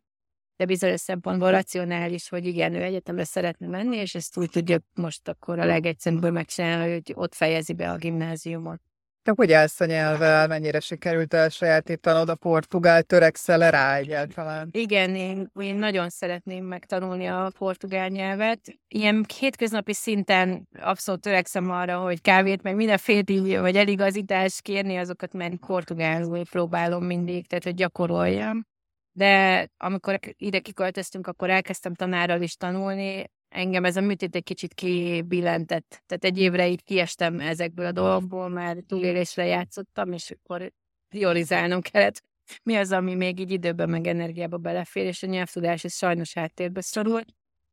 de bizonyos szempontból racionális, hogy igen, ő egyetemre szeretne menni, és ezt úgy tudja most akkor a legegyszerűbb megcsinálni, hogy ott fejezi be a gimnáziumot.
Te hogy állsz a nyelvvel? Mennyire sikerült elsajátítanod a portugál? Törekszel rá egyáltalán?
Igen, én, én nagyon szeretném megtanulni a portugál nyelvet. Ilyen hétköznapi szinten abszolút törekszem arra, hogy kávét, meg mindenféle vagy eligazítás kérni, azokat mert portugálul próbálom mindig, tehát hogy gyakoroljam. De amikor ide kiköltöztünk, akkor elkezdtem tanárral is tanulni, engem ez a műtét egy kicsit kibillentett. Tehát egy évre így kiestem ezekből a dolgokból, mert túlélésre játszottam, és akkor priorizálnom kellett, mi az, ami még így időben meg energiába belefér, és a nyelvtudás is sajnos háttérbe szorul.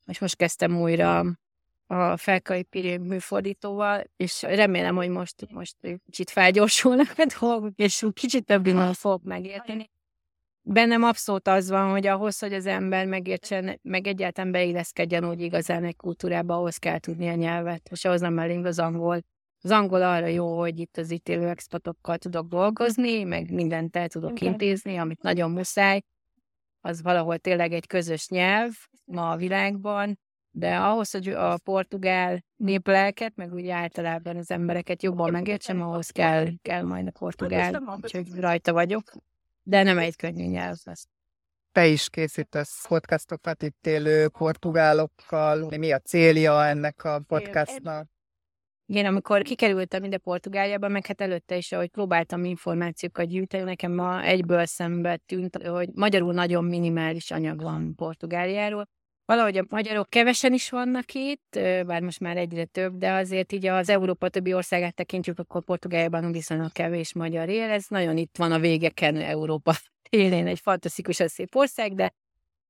És most kezdtem újra a Felkai Piri műfordítóval, és remélem, hogy most, most kicsit felgyorsulnak a dolgok, és kicsit több fogok megérteni bennem abszolút az van, hogy ahhoz, hogy az ember megértsen, meg egyáltalán beilleszkedjen úgy igazán egy kultúrába, ahhoz kell tudni a nyelvet, és ahhoz nem elég az angol. Az angol arra jó, hogy itt az itt élő expatokkal tudok dolgozni, meg mindent el tudok okay. intézni, amit nagyon muszáj. Az valahol tényleg egy közös nyelv ma a világban, de ahhoz, hogy a portugál néplelket, meg úgy általában az embereket jobban megértsem, ahhoz kell, kell majd a portugál, úgyhogy rajta vagyok de nem egy könnyű nyelv lesz.
Te is készítesz podcastokat itt élő portugálokkal. Mi a célja ennek a podcastnak?
Igen, amikor kikerültem ide Portugáliába, meg hát előtte is, hogy próbáltam információkat gyűjteni, nekem ma egyből szembe tűnt, hogy magyarul nagyon minimális anyag van Portugáliáról. Valahogy a magyarok kevesen is vannak itt, bár most már egyre több, de azért így az Európa többi országát tekintjük, akkor Portugáliában viszonylag kevés magyar él. Ez nagyon itt van a végeken Európa élén, egy fantasztikusan szép ország, de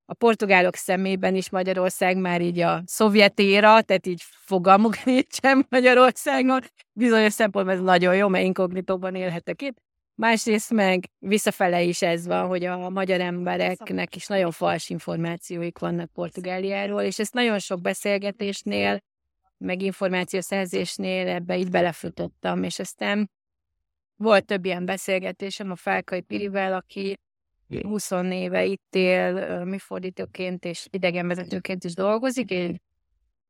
a portugálok szemében is Magyarország már így a szovjet éra, tehát így fogalmuk nincsen Magyarországon. Bizonyos szempontból ez nagyon jó, mert inkognitóban élhetek itt. Másrészt meg visszafele is ez van, hogy a magyar embereknek is nagyon fals információik vannak Portugáliáról, és ezt nagyon sok beszélgetésnél, meg információszerzésnél ebbe így belefutottam, és aztán volt több ilyen beszélgetésem a Fálkai Pirivel, aki 20 éve itt él, mi fordítóként és idegenvezetőként is dolgozik, és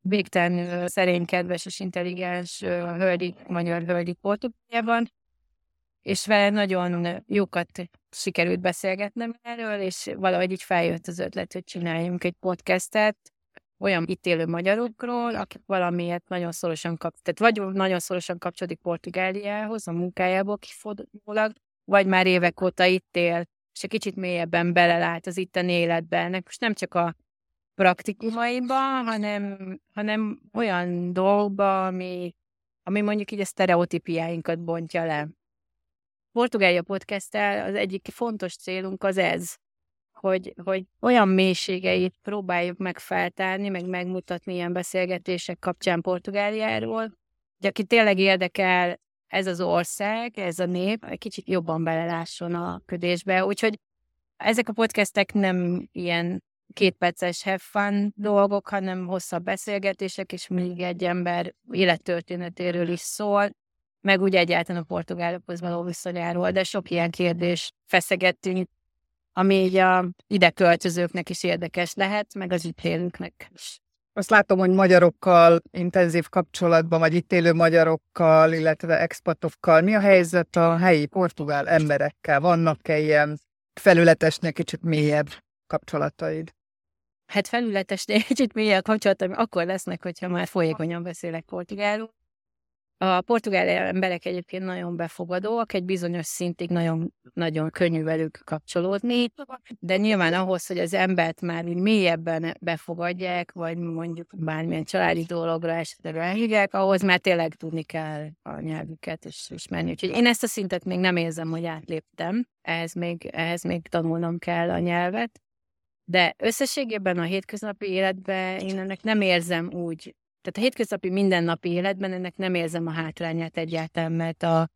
végtelen szerény, kedves és intelligens hölgyi, magyar hölgyi Portugáliában, és vele nagyon jókat sikerült beszélgetnem erről, és valahogy így feljött az ötlet, hogy csináljunk egy podcastet, olyan itt élő magyarokról, akik valamiért nagyon szorosan kap, tehát vagy nagyon szorosan kapcsolódik Portugáliához, a munkájából kifolyólag, vagy már évek óta itt él, és egy kicsit mélyebben belelát az itteni életbe. Ennek most nem csak a praktikumaiba, hanem, hanem olyan dolgokba, ami, ami mondjuk így a sztereotípiáinkat bontja le. Portugália podcast az egyik fontos célunk az ez, hogy, hogy olyan mélységeit próbáljuk meg meg megmutatni ilyen beszélgetések kapcsán Portugáliáról, hogy aki tényleg érdekel ez az ország, ez a nép, egy kicsit jobban belelásson a ködésbe. Úgyhogy ezek a podcastek nem ilyen kétperces have fun dolgok, hanem hosszabb beszélgetések, és még egy ember élettörténetéről is szól, meg úgy egyáltalán a portugálokhoz való viszonyáról, de sok ilyen kérdés feszegettünk, ami így a ide költözőknek is érdekes lehet, meg az itt élőknek is.
Azt látom, hogy magyarokkal intenzív kapcsolatban, vagy itt élő magyarokkal, illetve expatokkal. Mi a helyzet a helyi portugál emberekkel? Vannak-e ilyen felületesnek kicsit mélyebb kapcsolataid?
Hát felületesnél kicsit mélyebb kapcsolataim akkor lesznek, hogyha már folyékonyan beszélek portugálul. A portugál emberek egyébként nagyon befogadóak, egy bizonyos szintig nagyon, nagyon könnyű velük kapcsolódni, de nyilván ahhoz, hogy az embert már mélyebben befogadják, vagy mondjuk bármilyen családi dologra esetleg elhívják, ahhoz már tényleg tudni kell a nyelvüket és ismerni. Úgyhogy én ezt a szintet még nem érzem, hogy átléptem, ehhez még, ehhez még tanulnom kell a nyelvet, de összességében a hétköznapi életben én ennek nem érzem úgy tehát a hétköznapi mindennapi életben ennek nem érzem a hátrányát egyáltalán, mert a,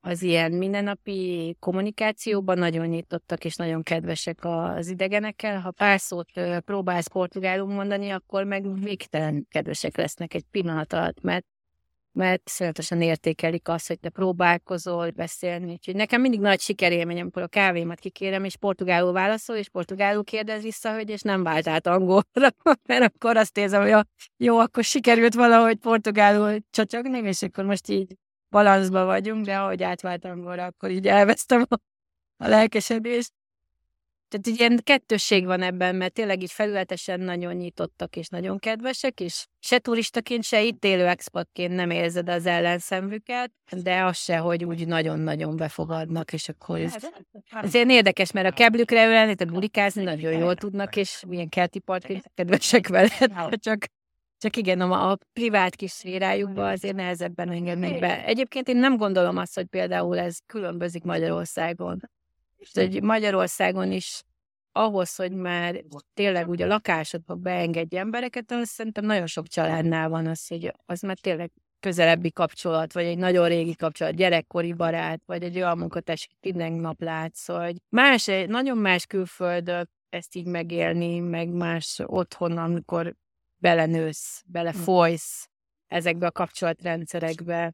az ilyen mindennapi kommunikációban nagyon nyitottak és nagyon kedvesek az idegenekkel. Ha pár szót próbálsz portugálul mondani, akkor meg végtelen kedvesek lesznek egy pillanat alatt, mert mert szerintesen értékelik azt, hogy te próbálkozol beszélni. Úgyhogy nekem mindig nagy sikerélmény, amikor a kávémat kikérem, és portugálul válaszol, és portugálul kérdez vissza, hogy és nem vált át angolra, mert akkor azt érzem, hogy jó, akkor sikerült valahogy portugálul csacsogni, és akkor most így balanszba vagyunk, de ahogy átvált angolra, akkor így elvesztem a, a lelkesedést. Tehát ilyen kettősség van ebben, mert tényleg így felületesen nagyon nyitottak és nagyon kedvesek, és se turistaként, se itt élő expatként nem érzed az ellenszemvüket, de az se, hogy úgy nagyon-nagyon befogadnak, és akkor ez, ez ilyen érdekes, mert a keblükre ülni, tehát bulikázni nagyon jól tudnak, és milyen kerti partként kedvesek veled, csak csak igen, a, a privát kis szférájukba azért nehezebben engednek be. Egyébként én nem gondolom azt, hogy például ez különbözik Magyarországon. És hogy Magyarországon is ahhoz, hogy már tényleg úgy a lakásodba beengedj embereket, az szerintem nagyon sok családnál van az, hogy az már tényleg közelebbi kapcsolat, vagy egy nagyon régi kapcsolat, gyerekkori barát, vagy egy olyan munkatárs, minden nap látsz, hogy más, nagyon más külföldön ezt így megélni, meg más otthon, amikor belenősz, belefolysz ezekbe a kapcsolatrendszerekbe,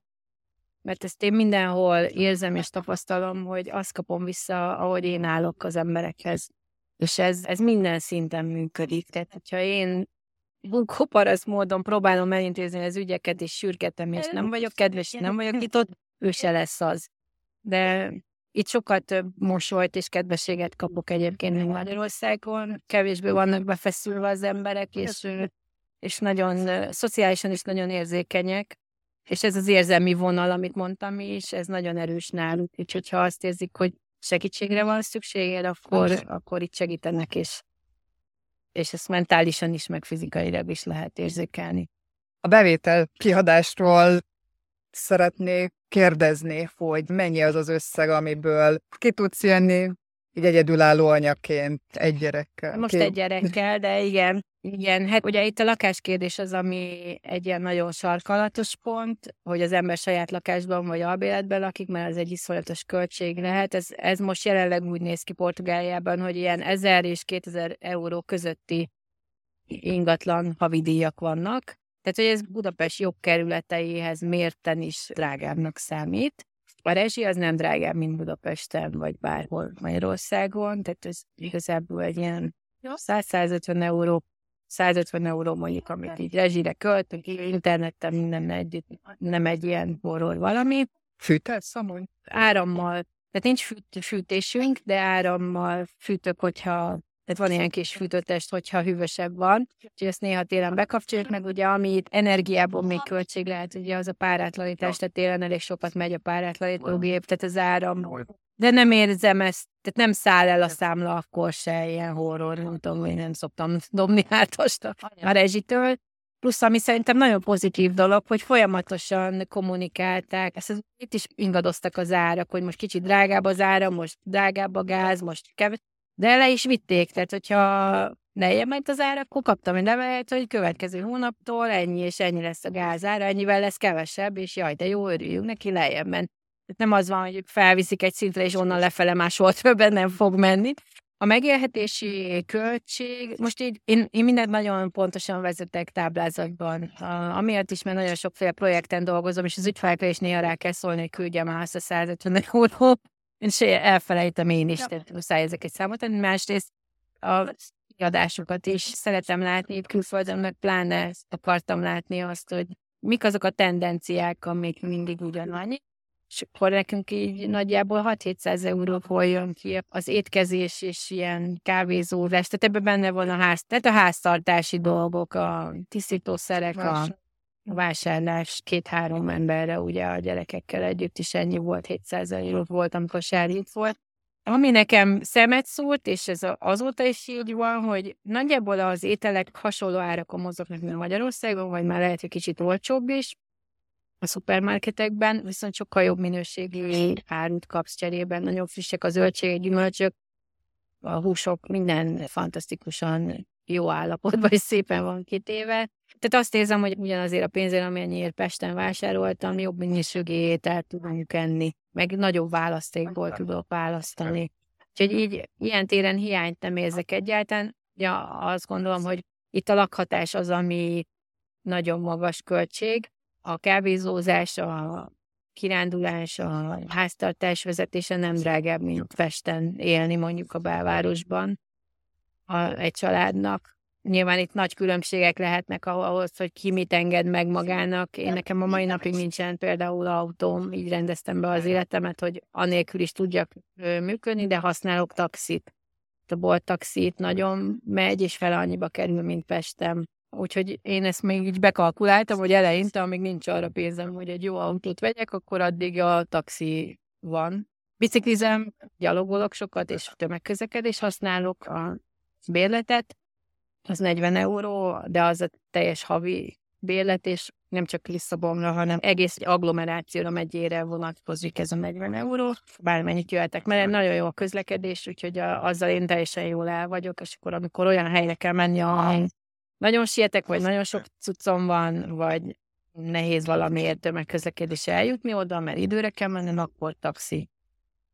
mert ezt én mindenhol érzem és tapasztalom, hogy azt kapom vissza, ahogy én állok az emberekhez. És ez, ez minden szinten működik. Tehát, hogyha én bunkóparasz módon próbálom elintézni az ügyeket, és sürgetem, és nem vagyok kedves, nem vagyok nyitott, ő se lesz az. De itt sokkal több mosolyt és kedvességet kapok egyébként, mint Magyarországon. Kevésbé vannak befeszülve az emberek, és, és nagyon szociálisan is nagyon érzékenyek. És ez az érzelmi vonal, amit mondtam is, ez nagyon erős náluk. Úgyhogy ha azt érzik, hogy segítségre van szükséged, akkor, akkor itt segítenek, és, és ezt mentálisan is, meg fizikailag is lehet érzékelni.
A bevétel kiadásról szeretnék kérdezni, hogy mennyi az az összeg, amiből ki tudsz jönni, így egyedülálló anyaként, egy gyerekkel.
Most egy gyerekkel, de igen. Igen, hát ugye itt a lakáskérdés az, ami egy ilyen nagyon sarkalatos pont, hogy az ember saját lakásban vagy albéletben lakik, mert ez egy iszonyatos költség lehet. Ez, ez most jelenleg úgy néz ki Portugáliában, hogy ilyen 1000 és 2000 euró közötti ingatlan havidíjak vannak. Tehát, hogy ez Budapest jogkerületeihez mérten is drágábbnak számít. A rezsi az nem drágább, mint Budapesten, vagy bárhol Magyarországon, tehát ez igazából egy ilyen 100-150 euró 150 euró mondjuk, amit így rezsire költünk, interneten minden együtt, nem egy ilyen horror valami.
Fűtesz, szamony?
Árammal, tehát nincs fűt, fűtésünk, de árammal fűtök, hogyha tehát van ilyen kis fűtőtest, hogyha hűvösebb van, úgyhogy ezt néha télen bekapcsoljuk, meg ugye ami itt energiából még költség lehet, ugye az a párátlanítás, tehát télen elég sokat megy a párátlanítógép, tehát az áram. De nem érzem ezt Tehát nem száll el a számla, akkor se ilyen horror, nem tudom, én nem szoktam dobni hátast a, a rezsitől. Plusz, ami szerintem nagyon pozitív dolog, hogy folyamatosan kommunikálták, ezt itt is ingadoztak az árak, hogy most kicsit drágább az ára, most drágább a gáz, most kevés, de le is vitték, tehát hogyha lejjebb ment az ára, akkor kaptam egy levelet, hogy következő hónaptól ennyi és ennyi lesz a gázára, ennyivel lesz kevesebb, és jaj, de jó, örüljünk neki, lejjebb ment. Tehát nem az van, hogy felviszik egy szintre, és onnan lefele máshol többen nem fog menni. A megélhetési költség, most így én, én mindent nagyon pontosan vezetek táblázatban, a, amiatt is, mert nagyon sokféle projekten dolgozom, és az ügyfelekre is néha rá kell szólni, hogy küldjem a 150 euró, és elfelejtem én is, tehát muszáj ezeket számot tenni. Másrészt a adásokat is szeretem látni külföldön, meg pláne akartam látni azt, hogy mik azok a tendenciák, amik mindig ugyanannyi. És akkor nekünk így nagyjából 6-700 euróból jön ki az étkezés és ilyen kávézórás, tehát ebben benne van a ház, tehát a háztartási dolgok, a tisztítószerek, a vásárlás két-három emberre, ugye a gyerekekkel együtt is ennyi volt, 700 euró volt, amikor sárít volt. Ami nekem szemet szólt, és ez azóta is így van, hogy nagyjából az ételek hasonló árakon mozognak, mint Magyarországon, vagy már lehet, hogy kicsit olcsóbb is, a szupermarketekben, viszont sokkal jobb minőségű árut kapsz cserében, nagyon frissek a zöldségek, gyümölcsök, a húsok, minden fantasztikusan jó állapotban, és szépen van kitéve. Tehát azt érzem, hogy ugyanazért a pénzért, amennyiért Pesten vásároltam, jobb minőségű ételt tudunk enni, meg nagyobb választékból tudok választani. Úgyhogy így ilyen téren hiányt nem érzek egyáltalán. Ja, azt gondolom, hogy itt a lakhatás az, ami nagyon magas költség, a kávézózás, a kirándulás, a háztartás vezetése nem drágább, mint Pesten élni mondjuk a belvárosban a, egy családnak. Nyilván itt nagy különbségek lehetnek ahhoz, hogy ki mit enged meg magának. Én nekem a mai napig nincsen például autóm, így rendeztem be az életemet, hogy anélkül is tudjak működni, de használok taxit. A bolt taxit nagyon megy, és fel annyiba kerül, mint Pestem. Úgyhogy én ezt még így bekalkuláltam, hogy eleinte, amíg nincs arra pénzem, hogy egy jó autót vegyek, akkor addig a taxi van. Biciklizem, gyalogolok sokat, és tömegközlekedés használok a bérletet, az 40 euró, de az a teljes havi bérlet, és nem csak Lisszabonra, hanem egész agglomerációra megyére vonatkozik ez a 40 euró. Bármennyit jöhetek, mert nagyon jó a közlekedés, úgyhogy a, azzal én teljesen jól el vagyok, és akkor amikor olyan helyre kell menni, a nagyon sietek, vagy nagyon sok cuccom van, vagy nehéz valamiért tömegközlekedés eljutni oda, mert időre kell menni, akkor taxi.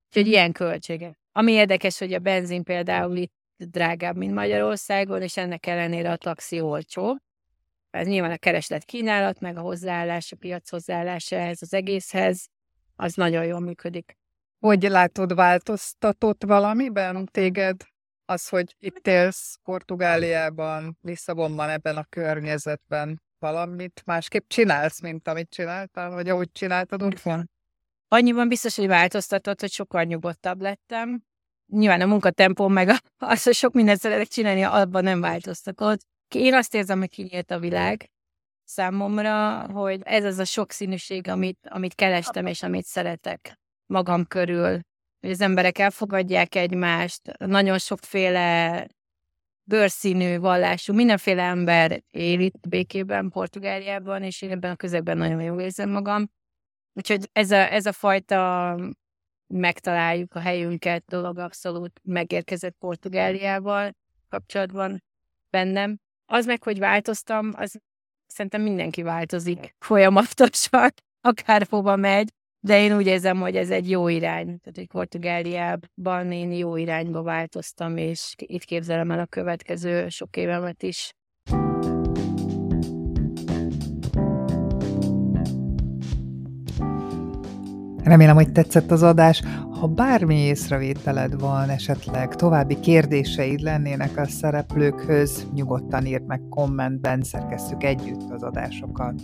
Úgyhogy ilyen költségek. Ami érdekes, hogy a benzin például itt drágább, mint Magyarországon, és ennek ellenére a taxi olcsó. Ez nyilván a kereslet kínálat, meg a hozzáállás, a piac hozzáállása ehhez az egészhez, az nagyon jól működik.
Hogy látod, változtatott valamiben téged az, hogy itt élsz Portugáliában, Lisszabonban, ebben a környezetben valamit másképp csinálsz, mint amit csináltál, vagy ahogy csináltad otthon?
Annyiban biztos, hogy változtatott, hogy sokkal nyugodtabb lettem. Nyilván a munkatempó meg az, hogy sok mindent szeretek csinálni, abban nem változtatott. Én azt érzem, hogy kinyílt a világ számomra, hogy ez az a sokszínűség, amit, amit kerestem, és amit szeretek magam körül hogy az emberek elfogadják egymást, nagyon sokféle bőrszínű, vallású, mindenféle ember él itt békében, Portugáliában, és én ebben a közegben nagyon jól érzem magam. Úgyhogy ez a, ez a fajta megtaláljuk a helyünket dolog abszolút megérkezett Portugáliával kapcsolatban bennem. Az meg, hogy változtam, az szerintem mindenki változik folyamatosan, akárhova megy, de én úgy érzem, hogy ez egy jó irány. Tehát, hogy Portugáliában én jó irányba változtam, és itt képzelem el a következő sok évemet is.
Remélem, hogy tetszett az adás. Ha bármi észrevételed van, esetleg további kérdéseid lennének a szereplőkhöz, nyugodtan írd meg kommentben, szerkesszük együtt az adásokat.